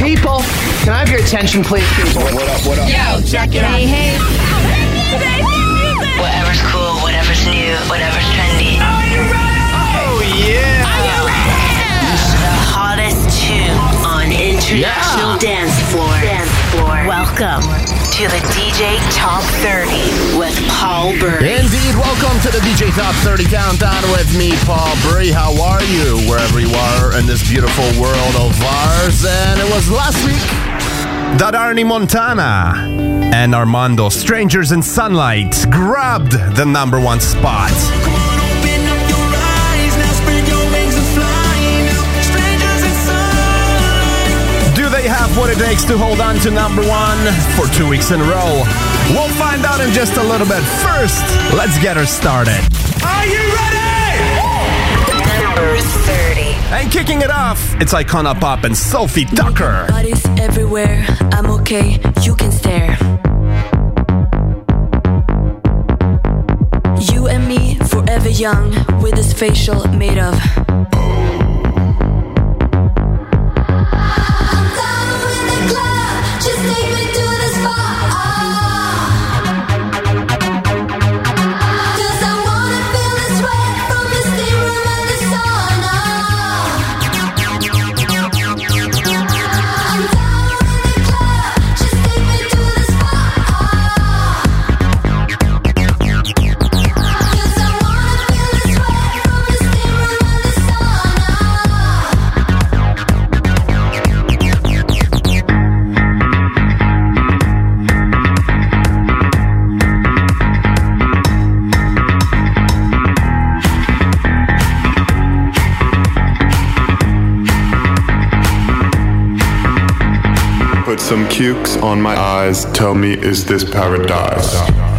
People, can I have your attention, please, people? What up, what up? Yo, check it out. Hey, hey. Whatever's cool, whatever's new, whatever's trendy. Are you ready? Oh, yeah. Are you ready? The hottest tune on international dance floor. Dance floor. Welcome to the DJ Top 30 with Paul Burry. Indeed, welcome to the DJ Top 30 Countdown with me, Paul Burry. How are you, wherever you are in this beautiful world of ours? And it was last week that Arnie Montana and Armando, Strangers in Sunlight, grabbed the number one spot. What it takes to hold on to number one for two weeks in a row? We'll find out in just a little bit. First, let's get her started. Are you ready? Number 30. And kicking it off, it's Icona Pop and Sofi Tukker. Bodies everywhere, I'm okay, you can stare. You and me, forever young, with this facial made of. Some cukes on my eyes. Tell me, is this paradise?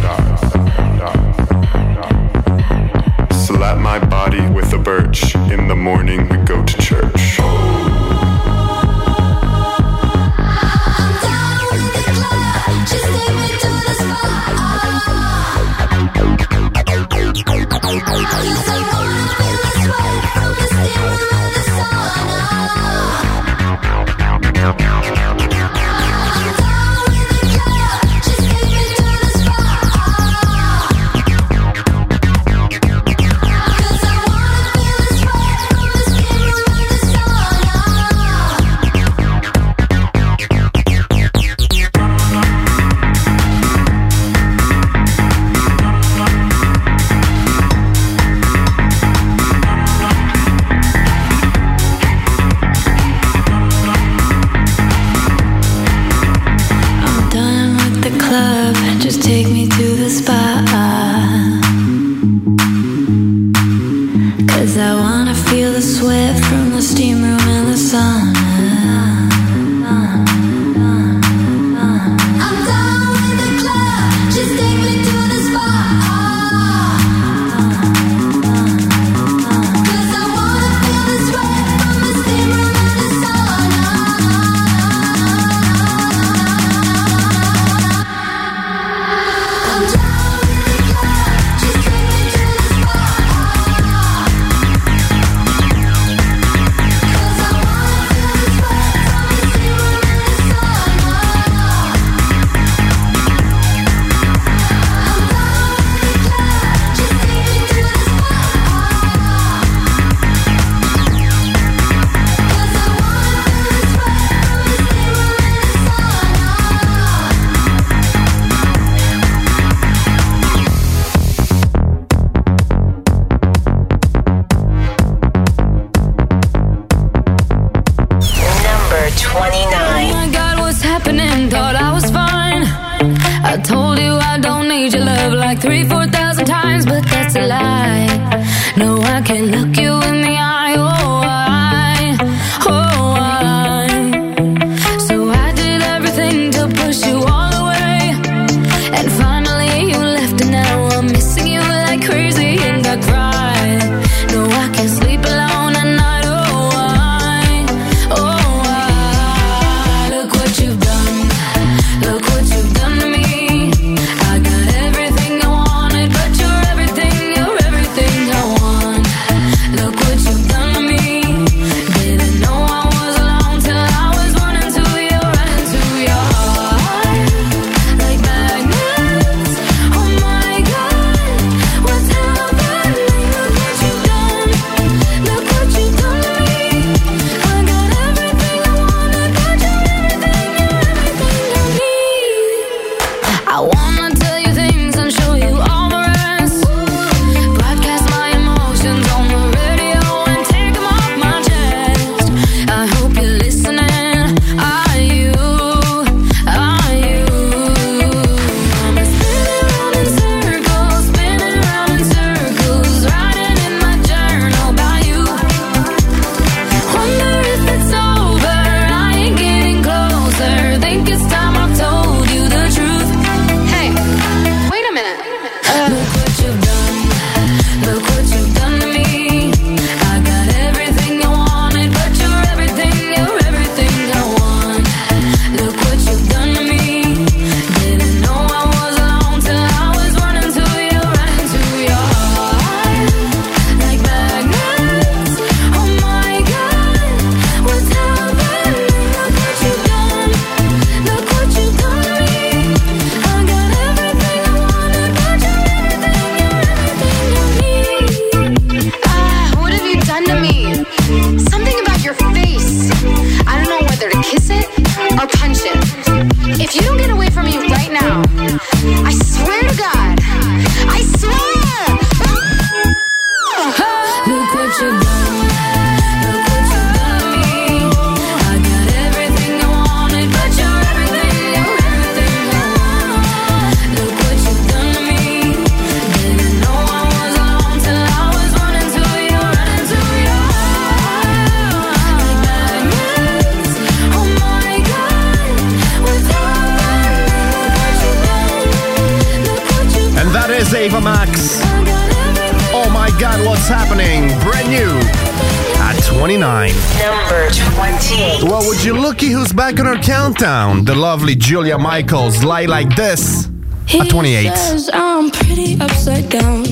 Countdown, the lovely Julia Michaels, Lie Like This at 28. He says I'm pretty upside down,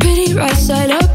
pretty right side up.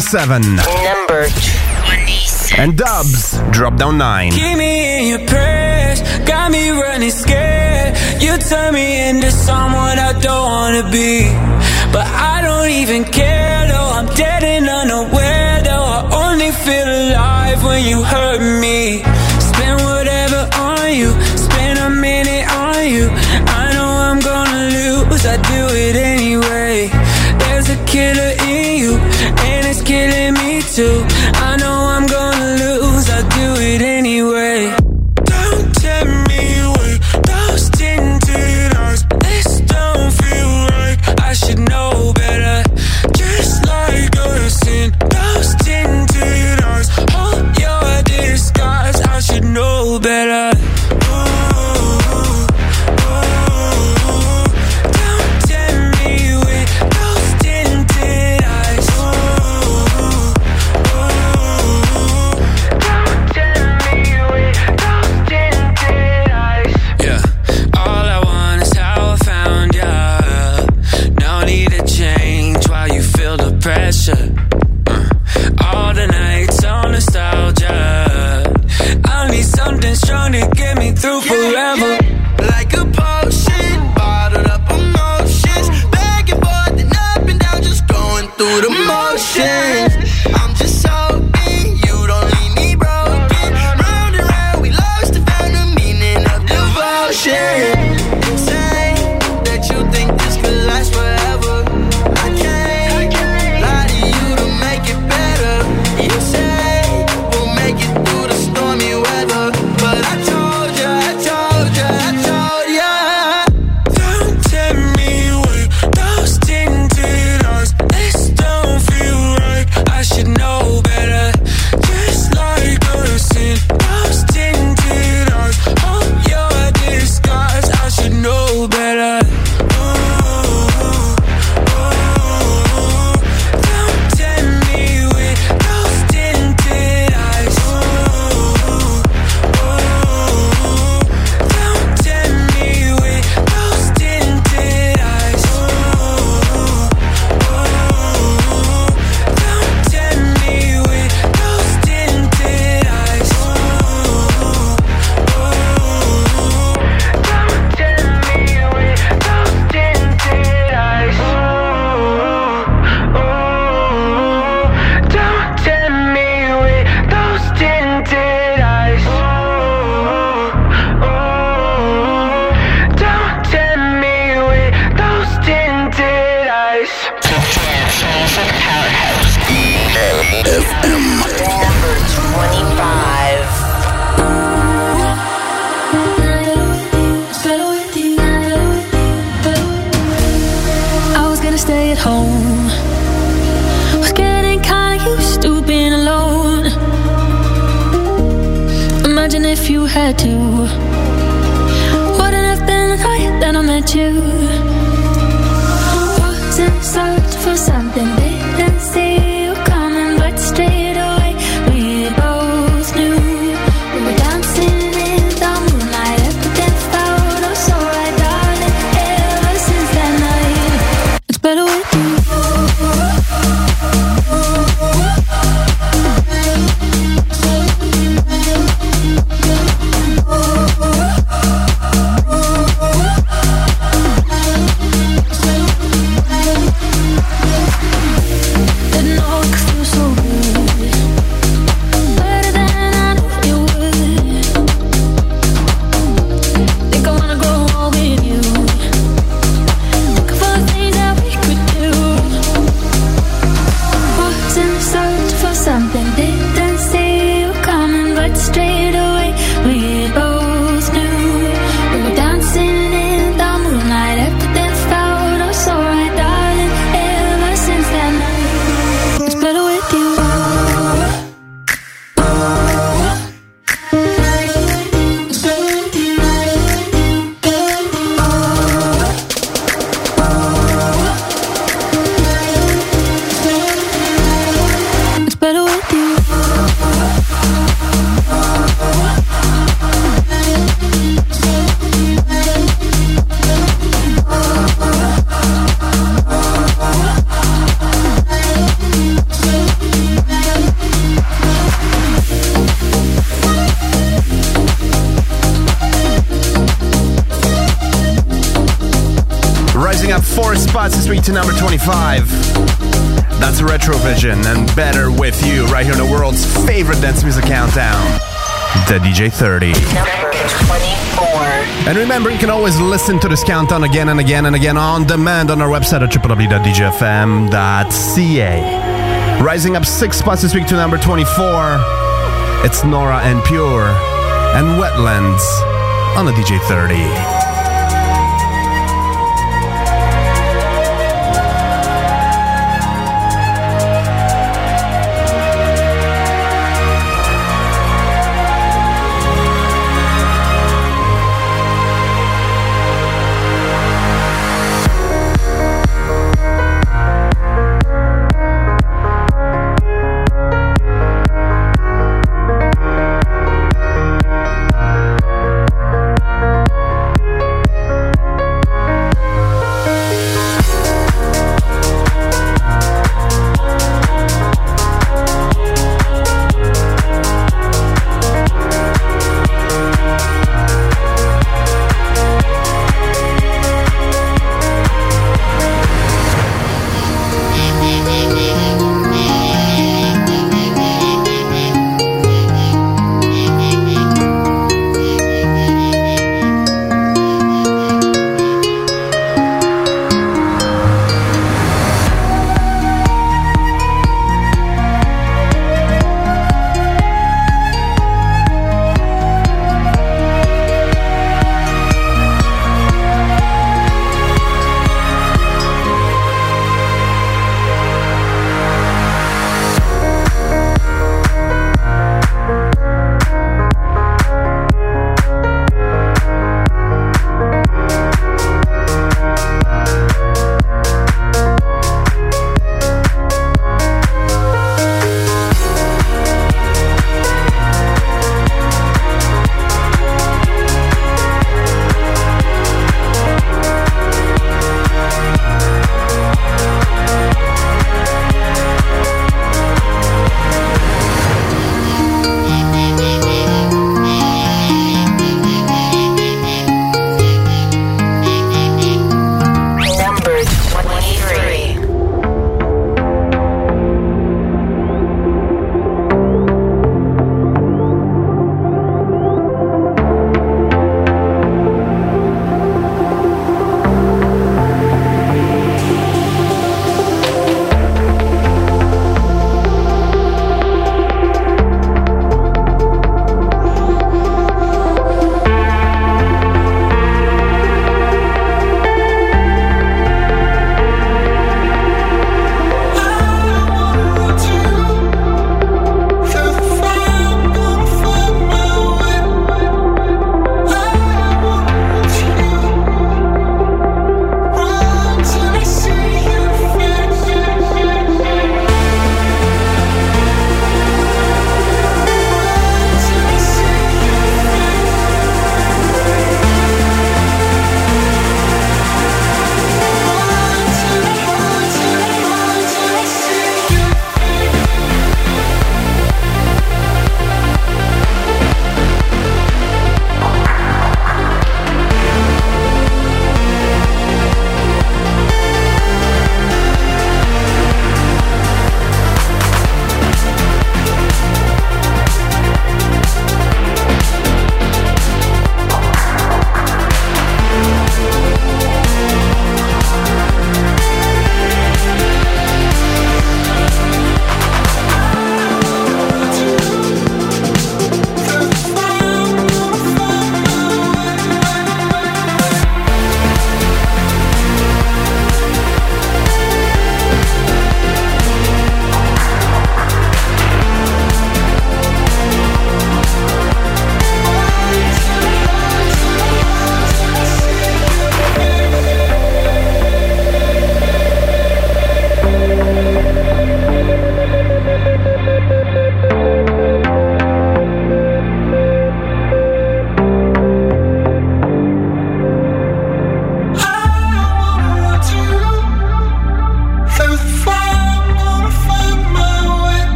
27. Number 27. And Dubs drop down 9. To number 25. That's Retrovision and Better With You right here in the world's favorite dance music countdown, the DJ 30. Number 24. And remember, you can always listen to this countdown again and again and again on demand on our website at www.djfm.ca. Rising up six spots this week to number 24, it's Nora En Pure and Wetlands on the DJ 30.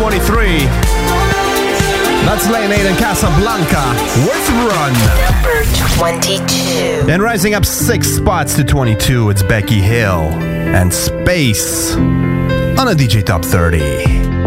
23. That's Lane 8 and Kasablanca with Run. Number 22. And rising up six spots to 22, it's Becky Hill and Space on a DJ Top 30.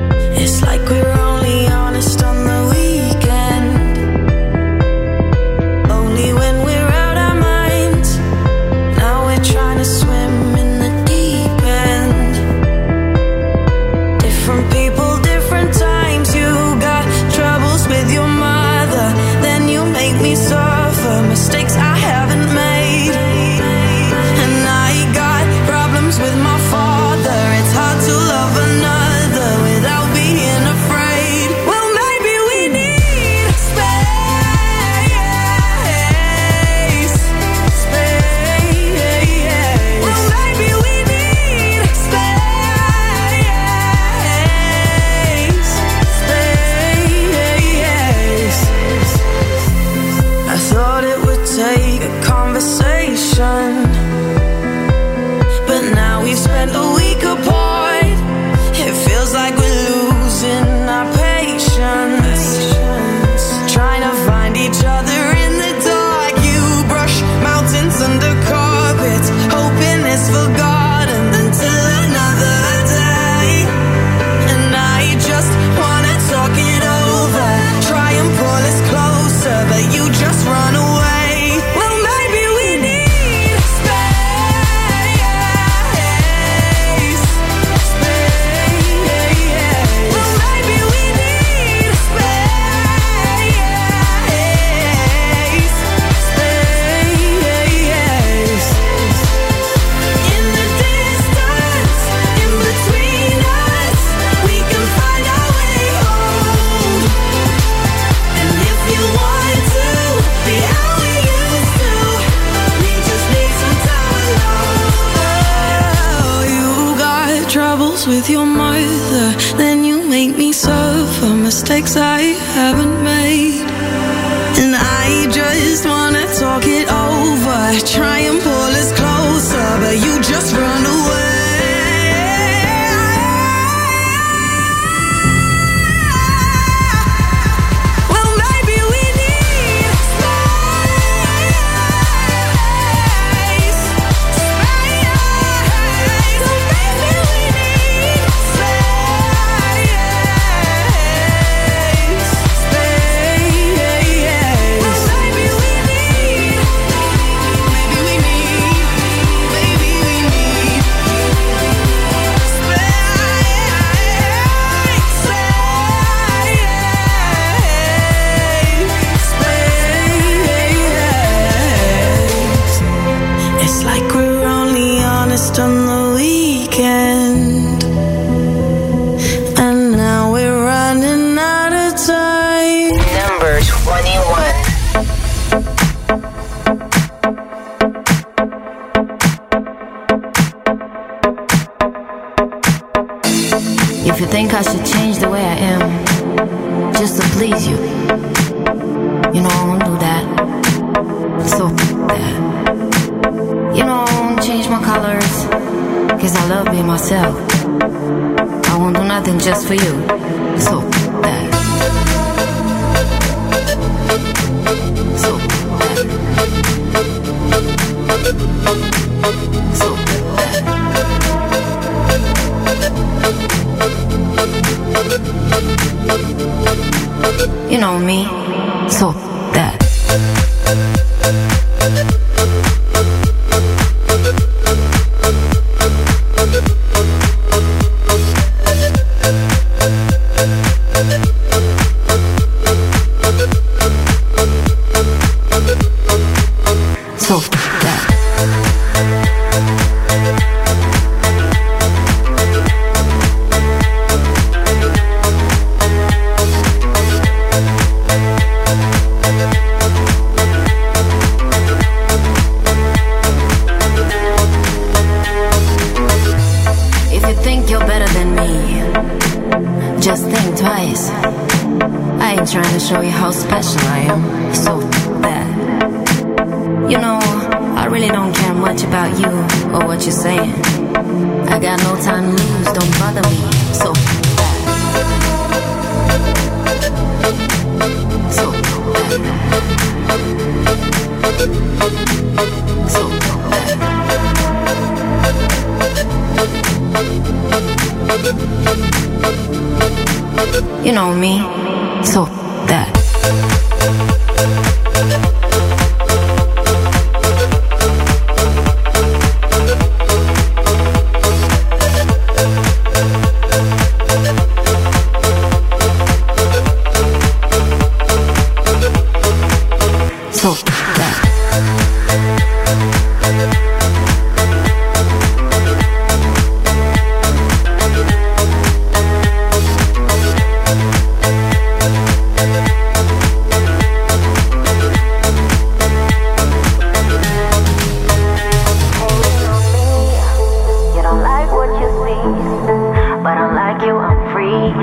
But unlike you, I'm free.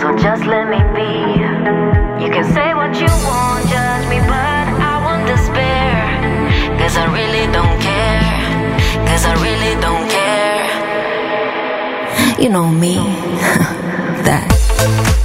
So just let me be. You can say what you want, judge me, but I won't despair. Cause I really don't care. Cause I really don't care. You know me, that.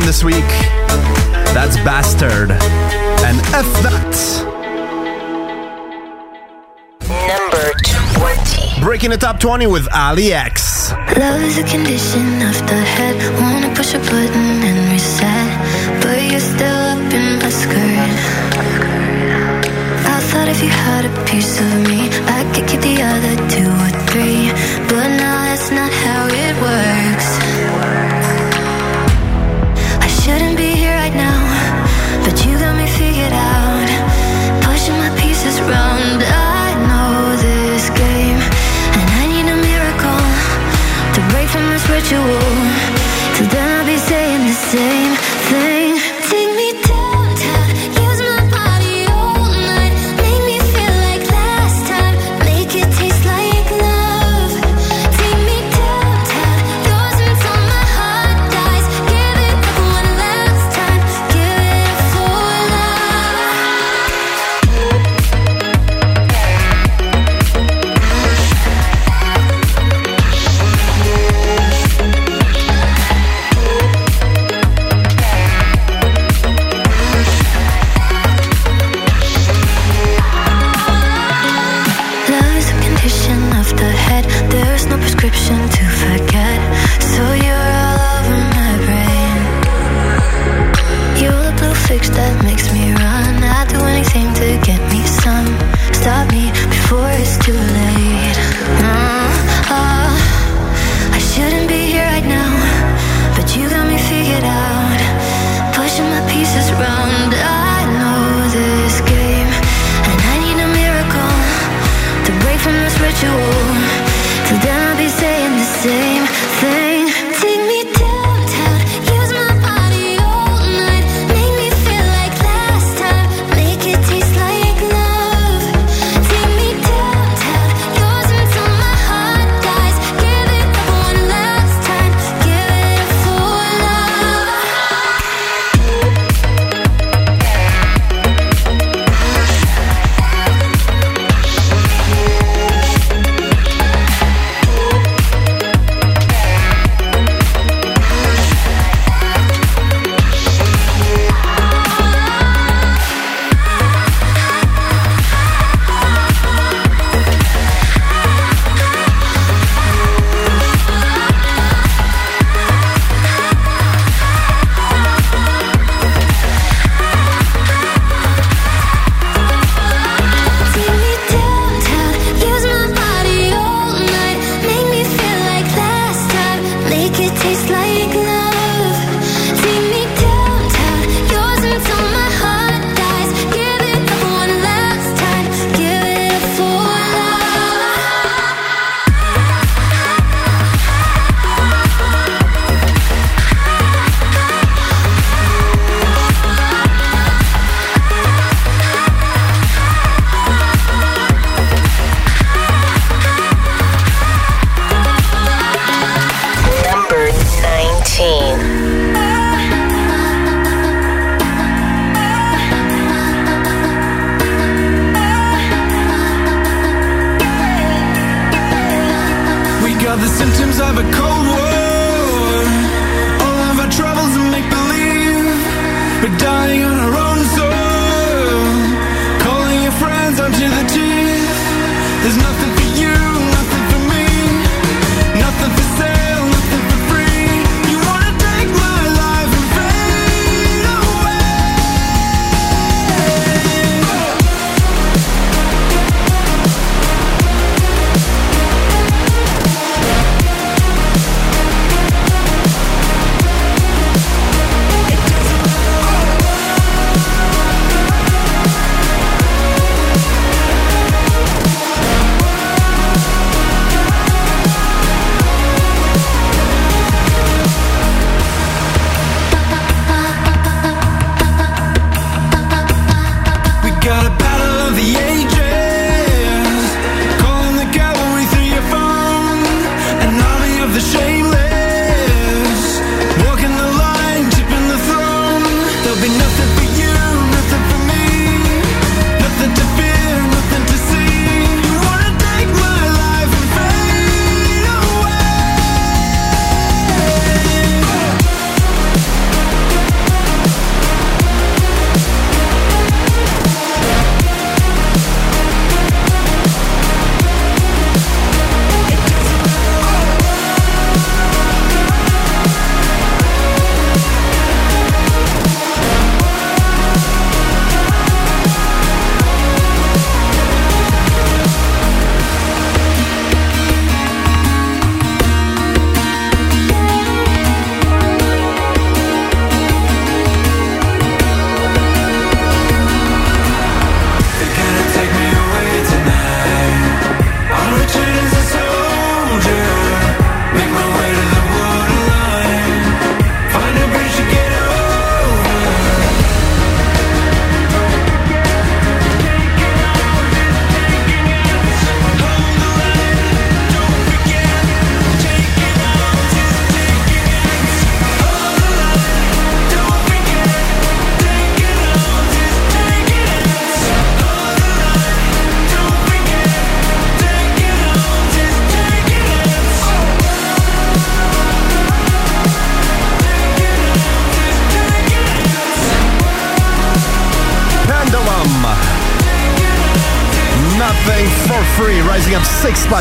To 21 this week. That's Bastard. And F that. Number 20. Breaking the top 20 with Ali X. Love is a condition of the head. Wanna push a button and reset, but you're still up in my skirt. I thought if you had a piece of me, I could keep the other two or three, but now that's not how it works. Ritual. Till then I'll be saying the same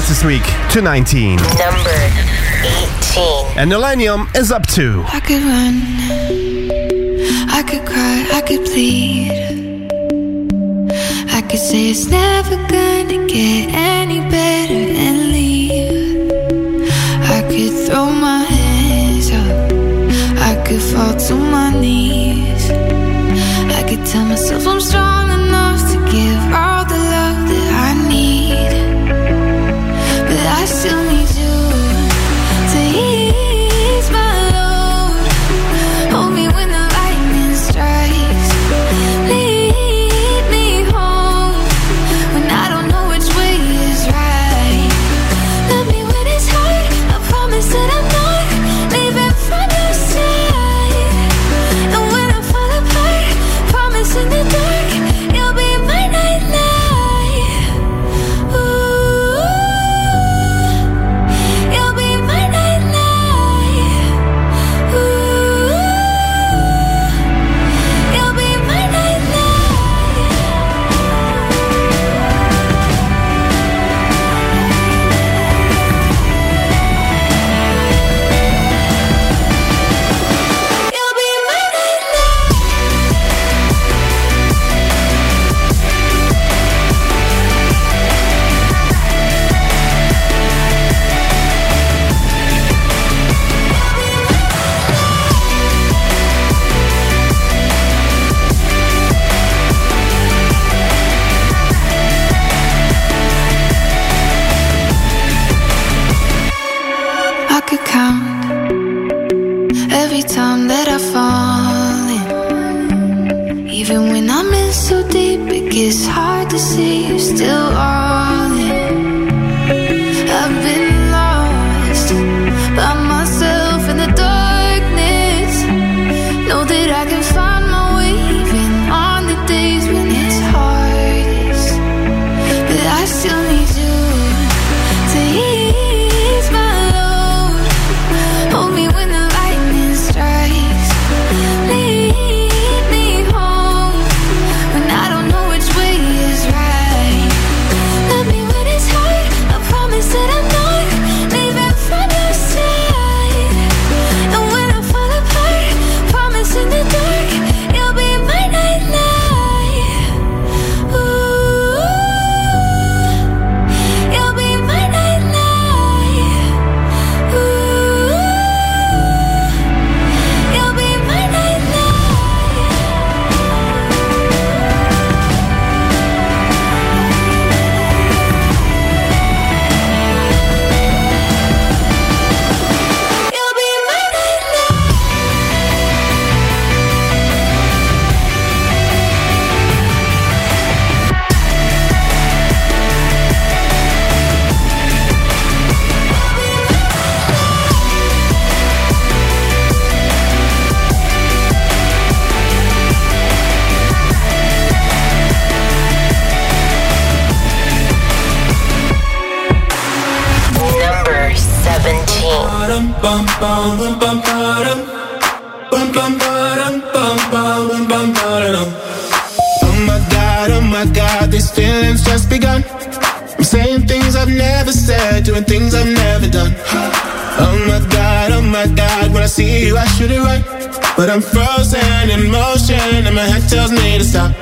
this week to 19. Number 18. And Millennium is up to. I could run. I could cry. I could plead. I could say it's never gonna get any better.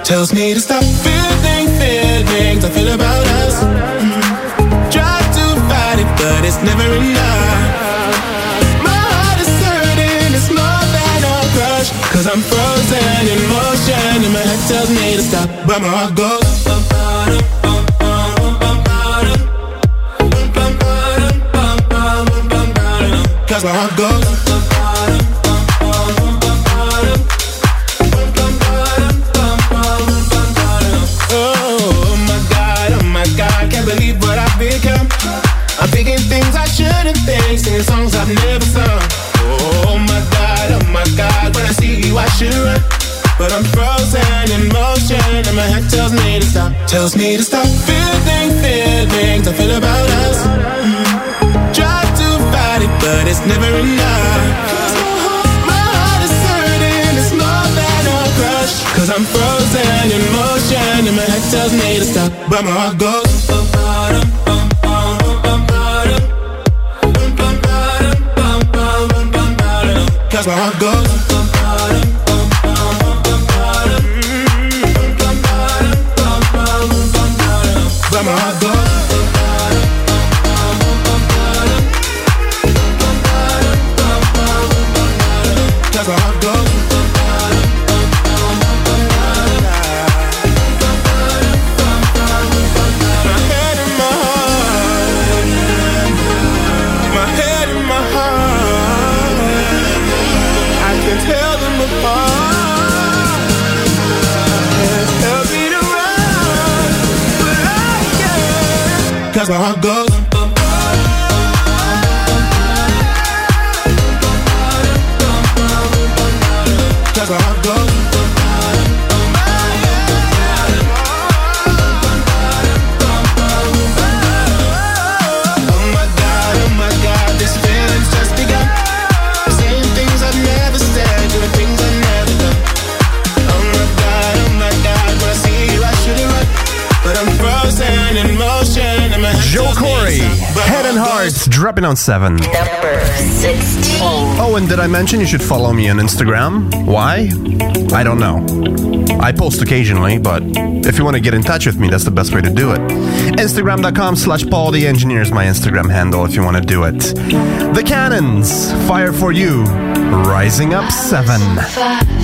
tells me to stop on seven. Number 16. Oh, and did I mention you should follow me on Instagram? Why? I don't know. I post occasionally, but if you want to get in touch with me, that's the best way to do it. Instagram.com slash Paul the Engineer is my Instagram handle if you want to do it. The Cannons, Fire for You, Rising Up 7.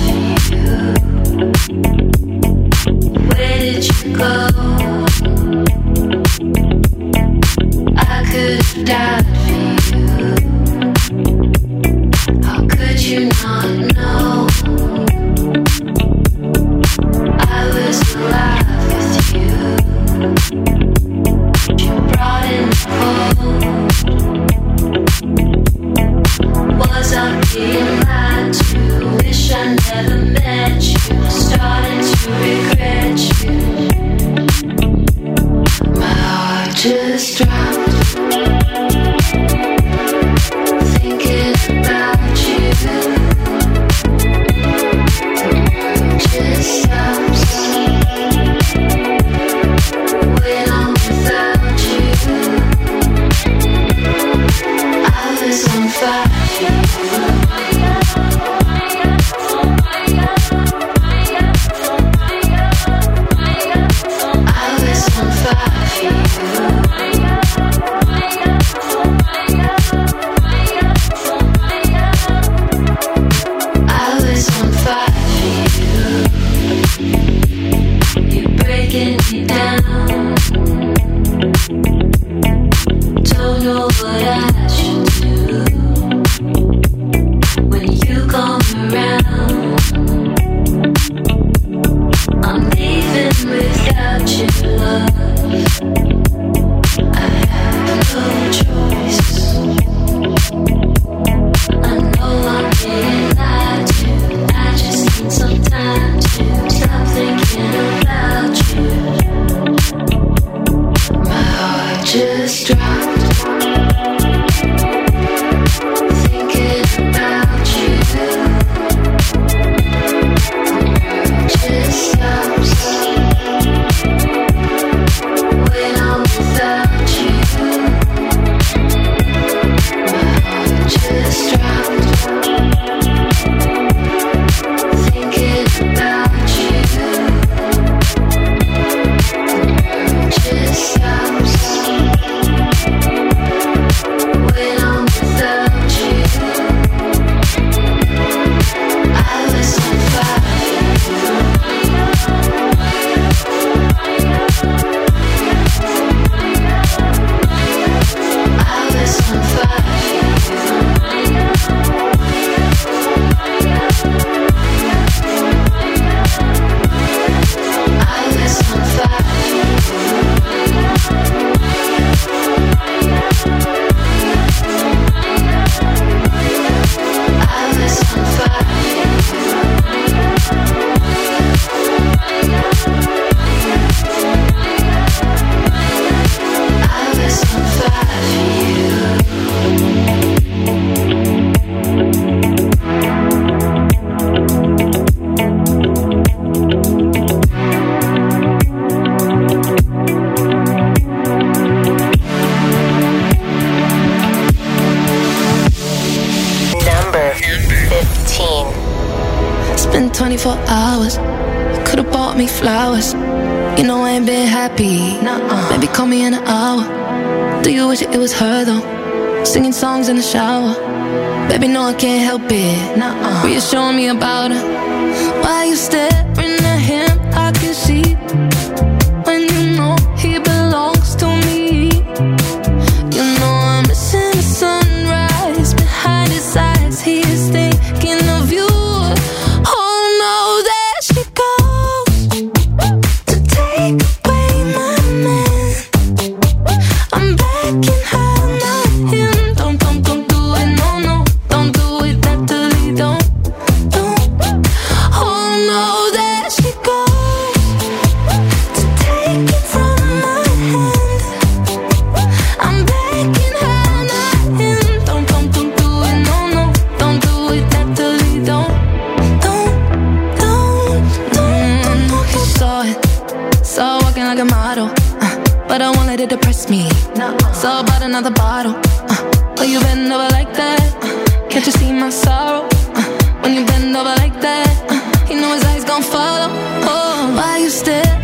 my sorrow. Uh, when you bend over like that, uh, you know his eyes gon' follow. Oh, why you stare?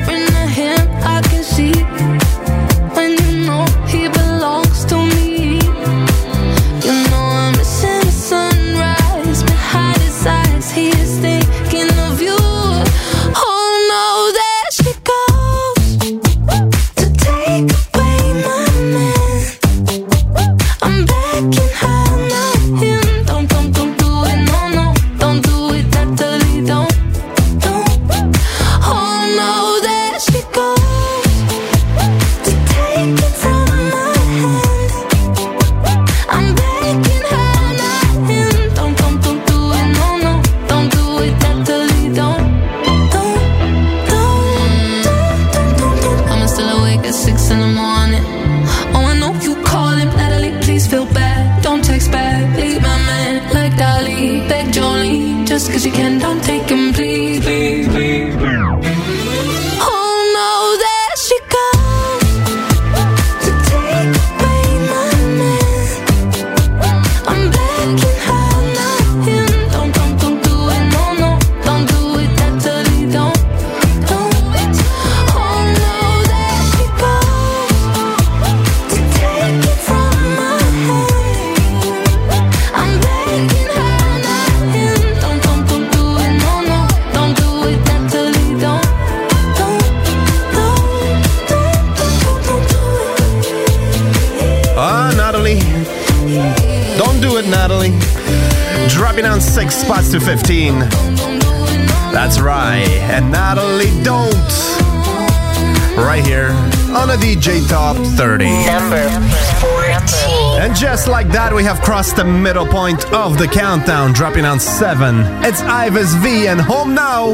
middle point of the countdown, dropping on seven. It's Ives V and Home Now.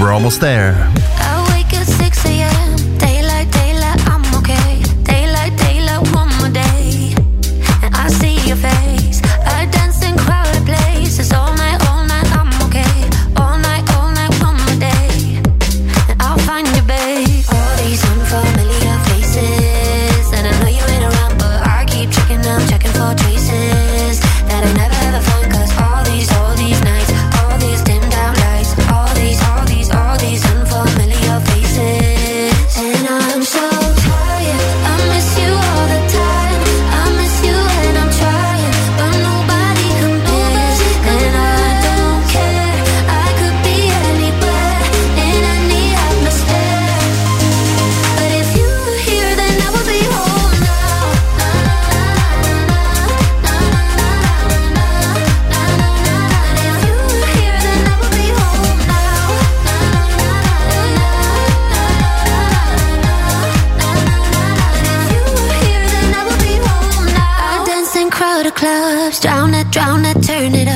We're almost there. clubs, drown it, drown it, turn it up.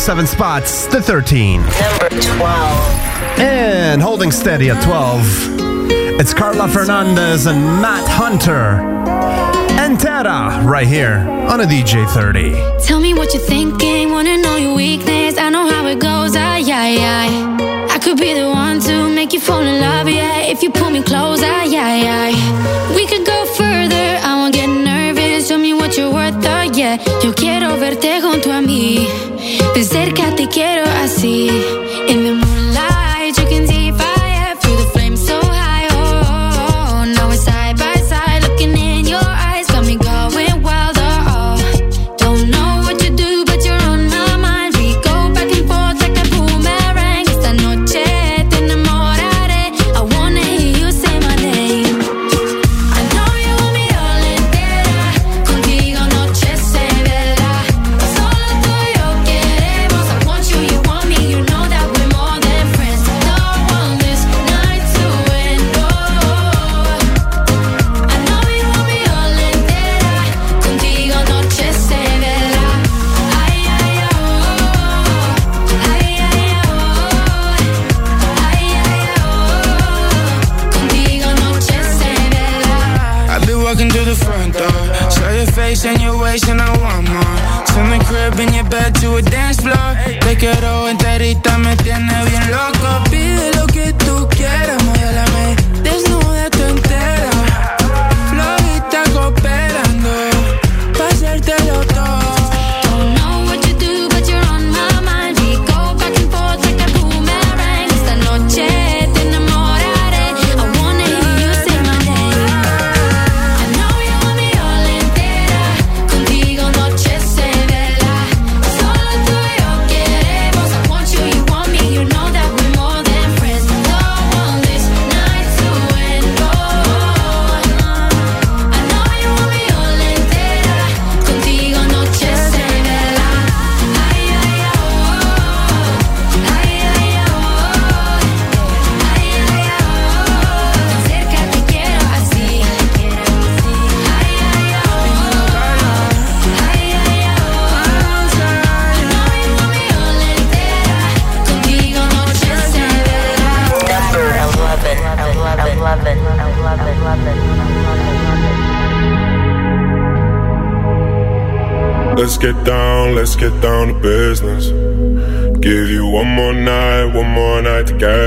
seven spots to 13. Number 12. And holding steady at 12, it's Carla Fernandez and Matt Hunter. And Tara, right here on a DJ 30. Tell me what you're thinking, wanna know your weakness. I know how it goes, I, I, I. I could be the one to make you fall in love, yeah. If you pull me close, I, I, I. We could go further, I won't get nervous. Show me what you're worth, oh, yeah. Yo quiero verte junto a mí. De cerca te quiero así.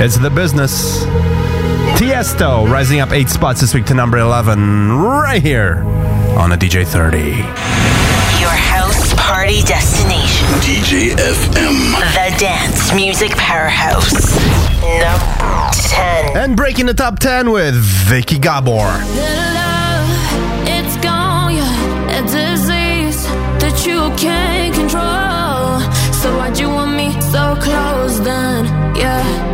It's the business. Tiesto rising up eight spots this week to number 11, right here on the DJ 30. Your house party destination. DJ FM. The Dance Music Powerhouse. Number 10. And breaking the top 10 with Vicky Gabor. So why'd you want me so close then? Yeah.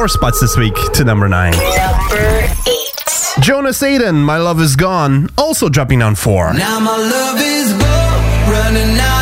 Four spots this week to number nine. Number eight. Jonas Aden, My Love Is Gone, also dropping down four. Now my love is gone, running out.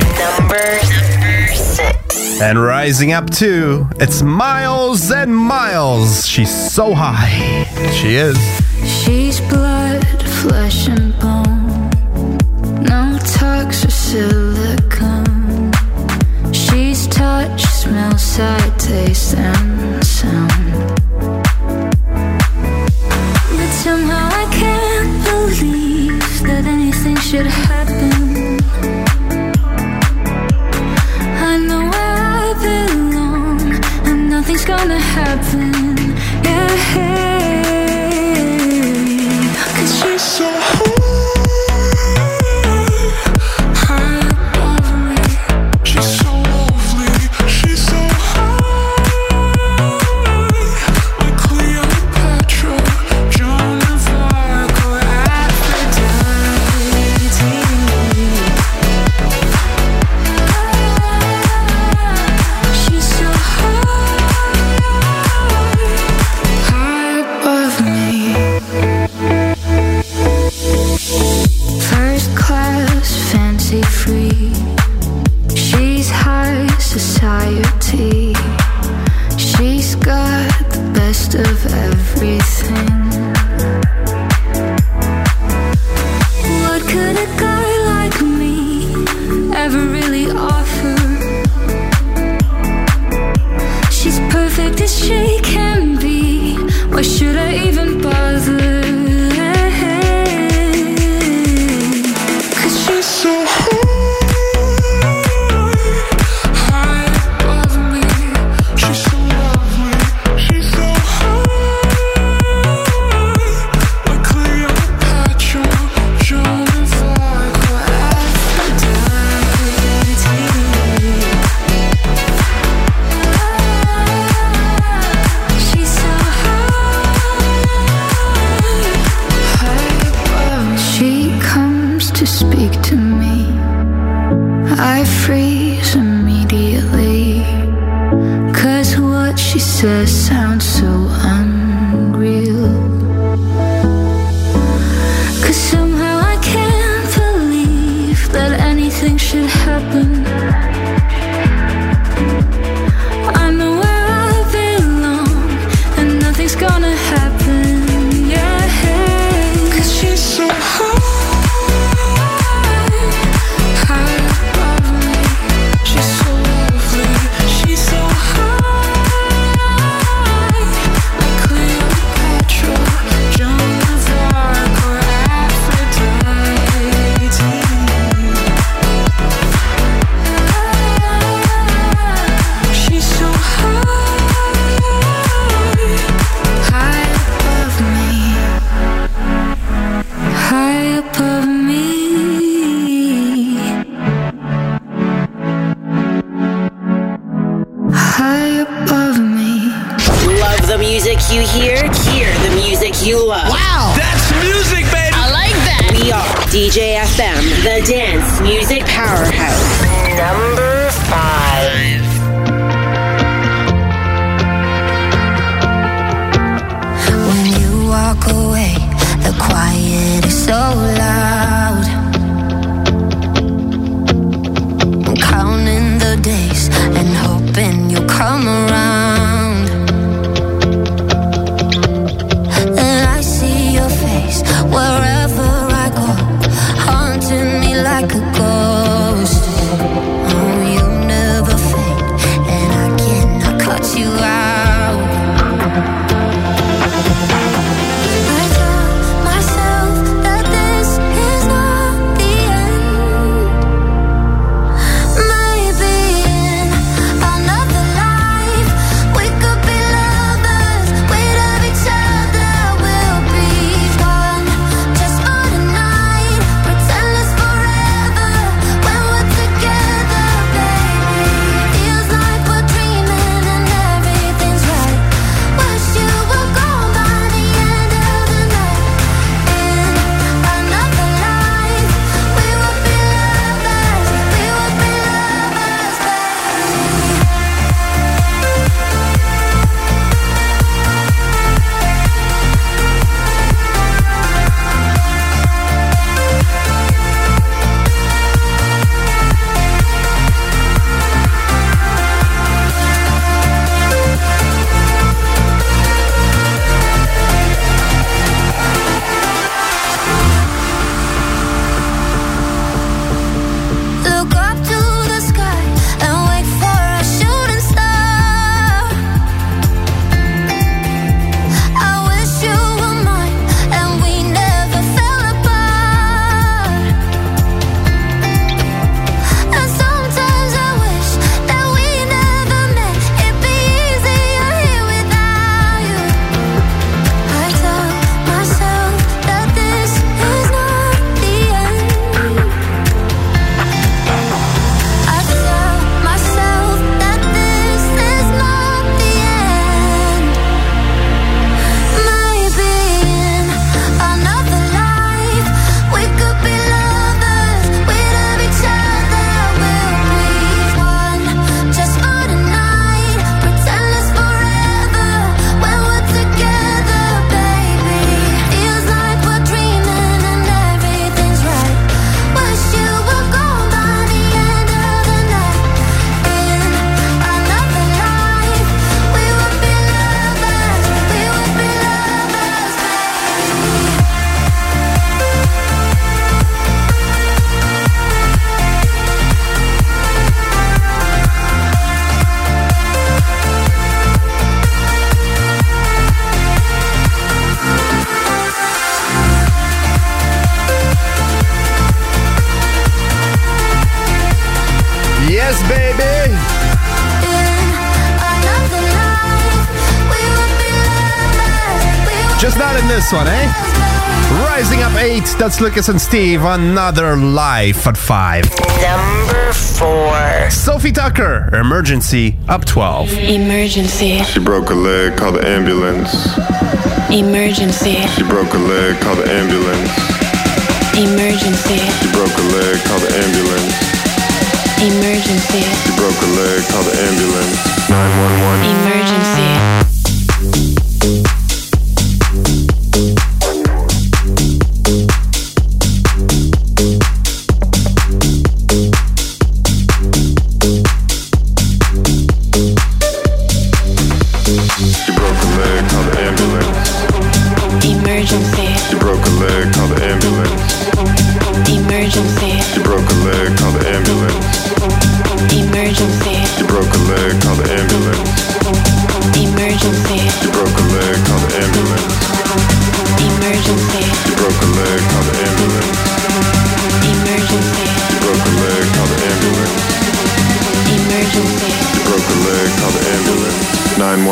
Number six. And rising up too, it's Miles and Miles. She's so high. She is. That's Lucas and Steve. Another life at five. Number four. Sofi Tukker. Emergency up 12. Emergency. She broke a leg. Call the ambulance. Emergency. She broke a leg. Call the ambulance. Emergency. She broke a leg. Call the ambulance. Emergency. She broke a leg, call the ambulance. 911. Emergency.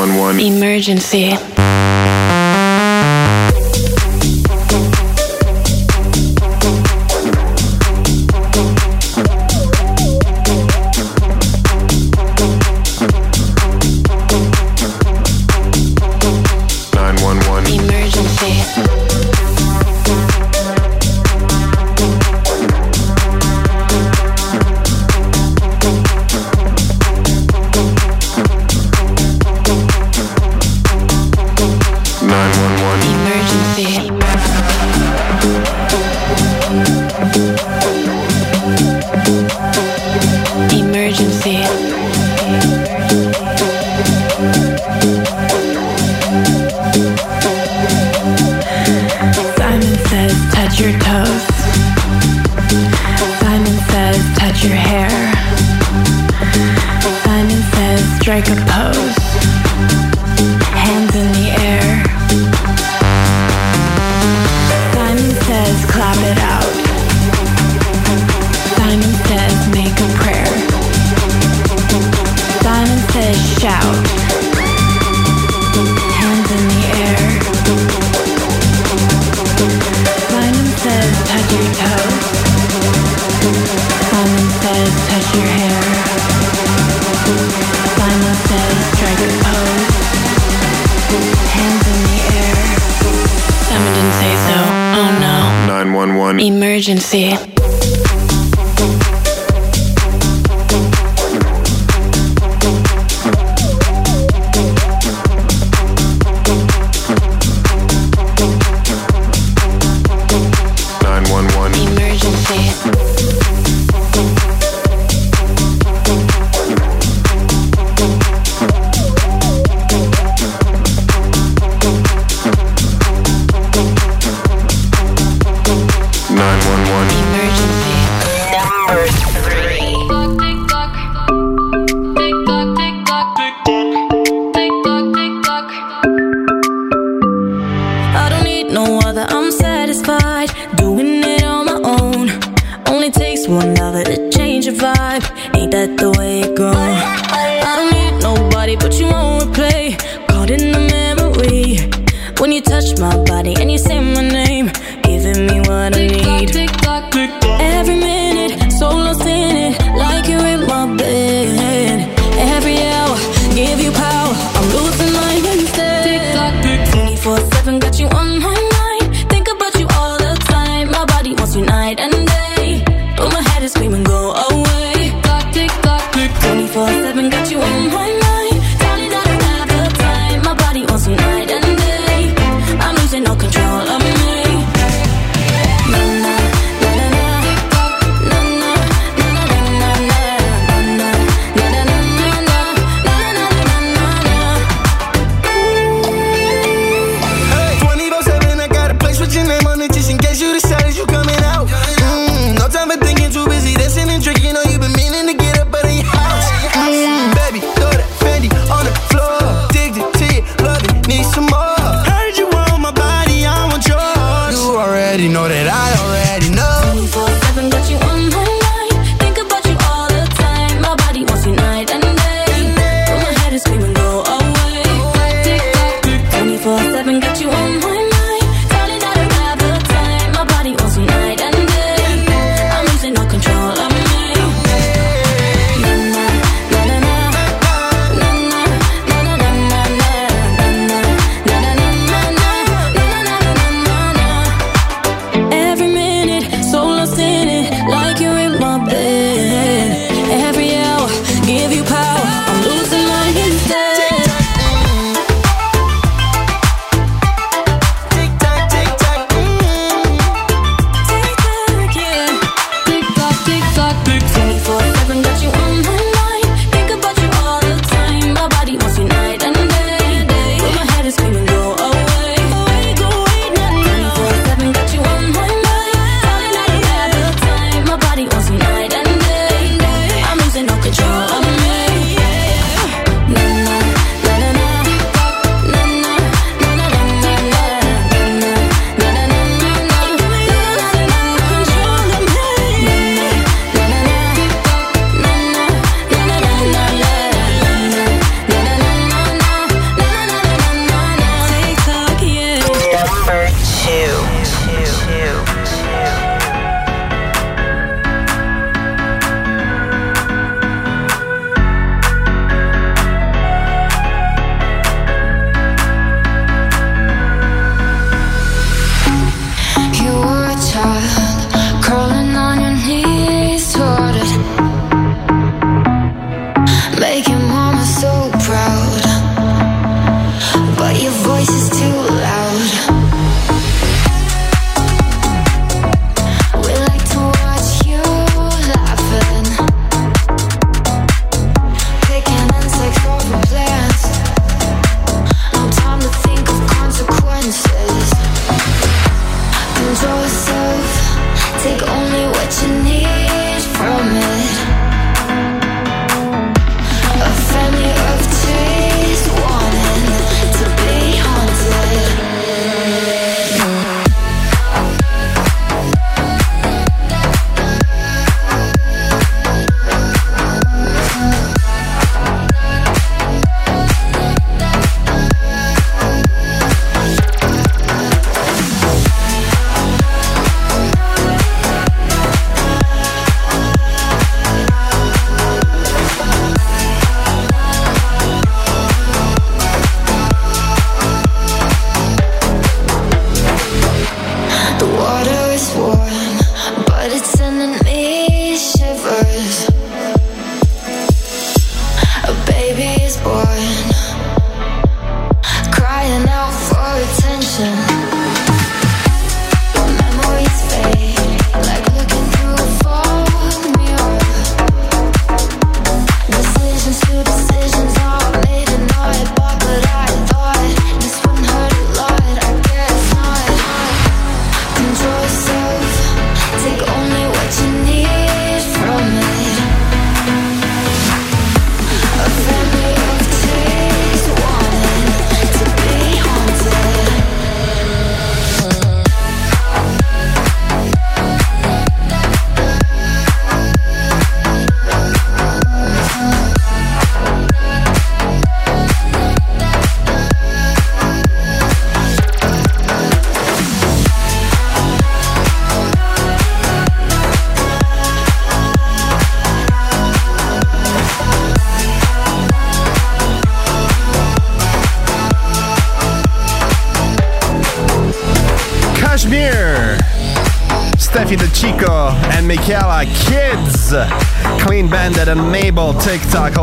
911 emergency.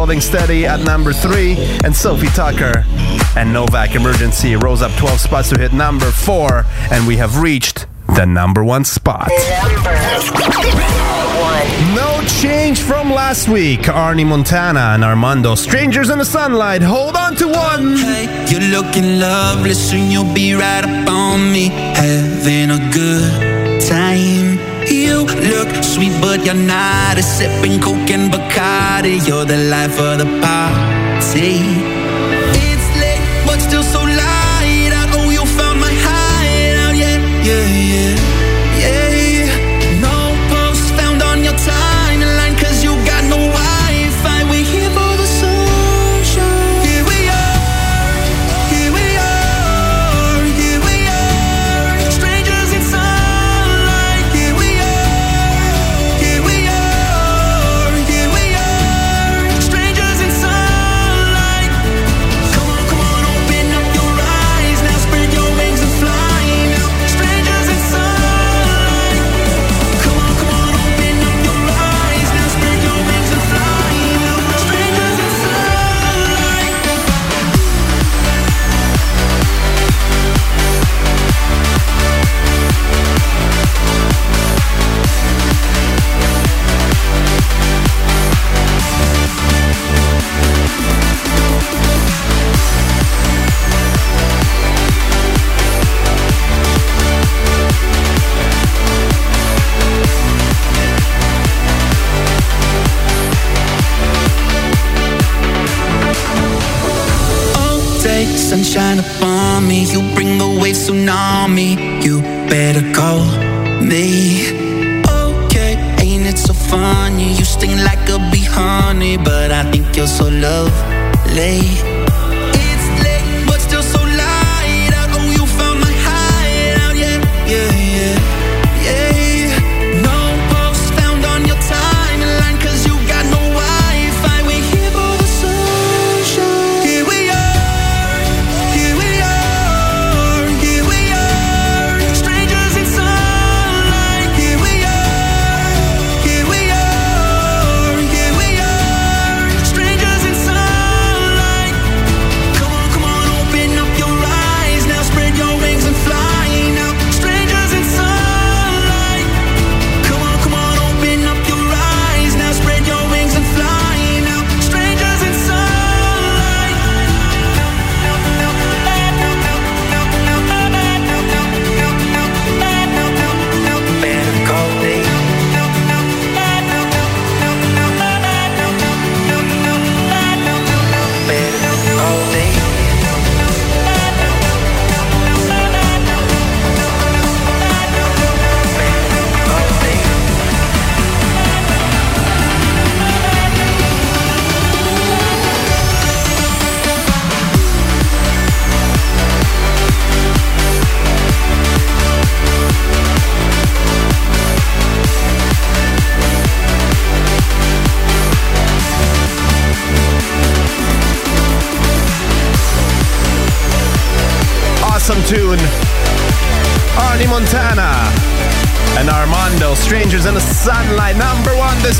Holding steady at number three. And Sofi Tukker and Novak Emergency rose up 12 spots to hit number four. And we have reached the number one spot. No change from last week. Arnie Montana and Armando, Strangers in the Sunlight. Hold on to one. You're looking lovely, soon you'll be right up on me, having a good time. You look sweet, but you're not a sipping coke and Bacardi. You're the life of the party.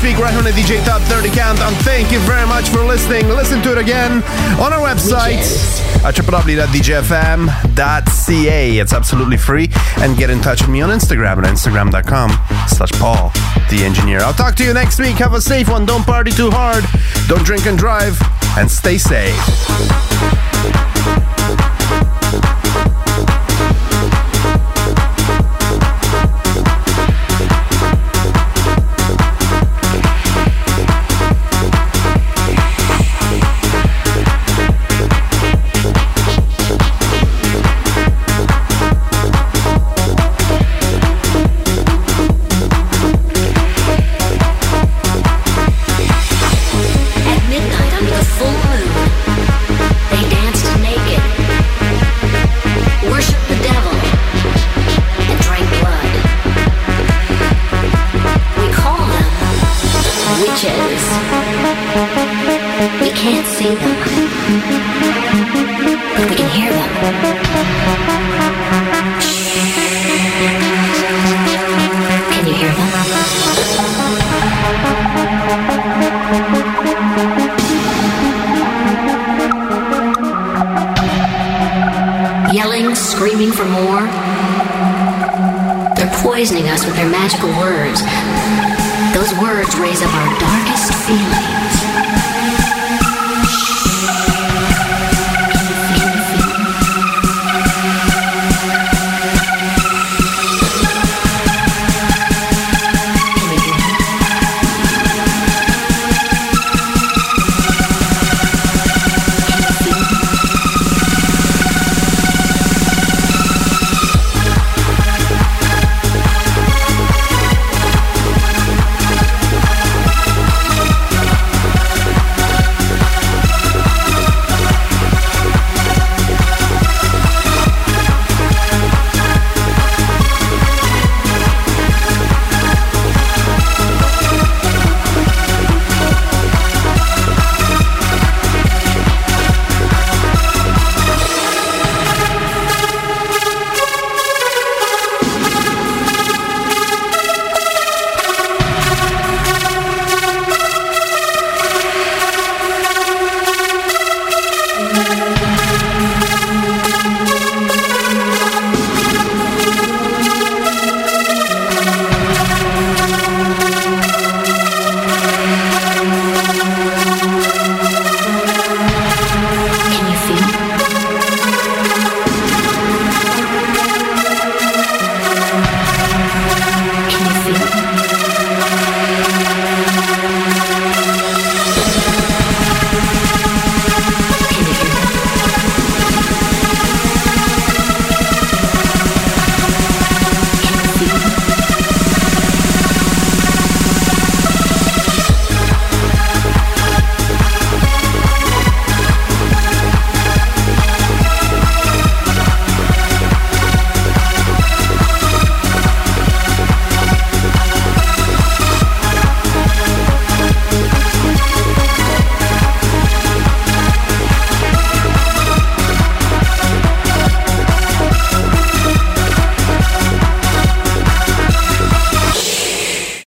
This week, right on the DJ Top 30 Count, Countdown. Thank you very much for listening. Listen to it again on our website at www.djfm.ca. It's absolutely free. And get in touch with me on Instagram at instagram.com slash Paul, the engineer. I'll talk to you next week. Have a safe one. Don't party too hard. Don't drink and drive. And stay safe.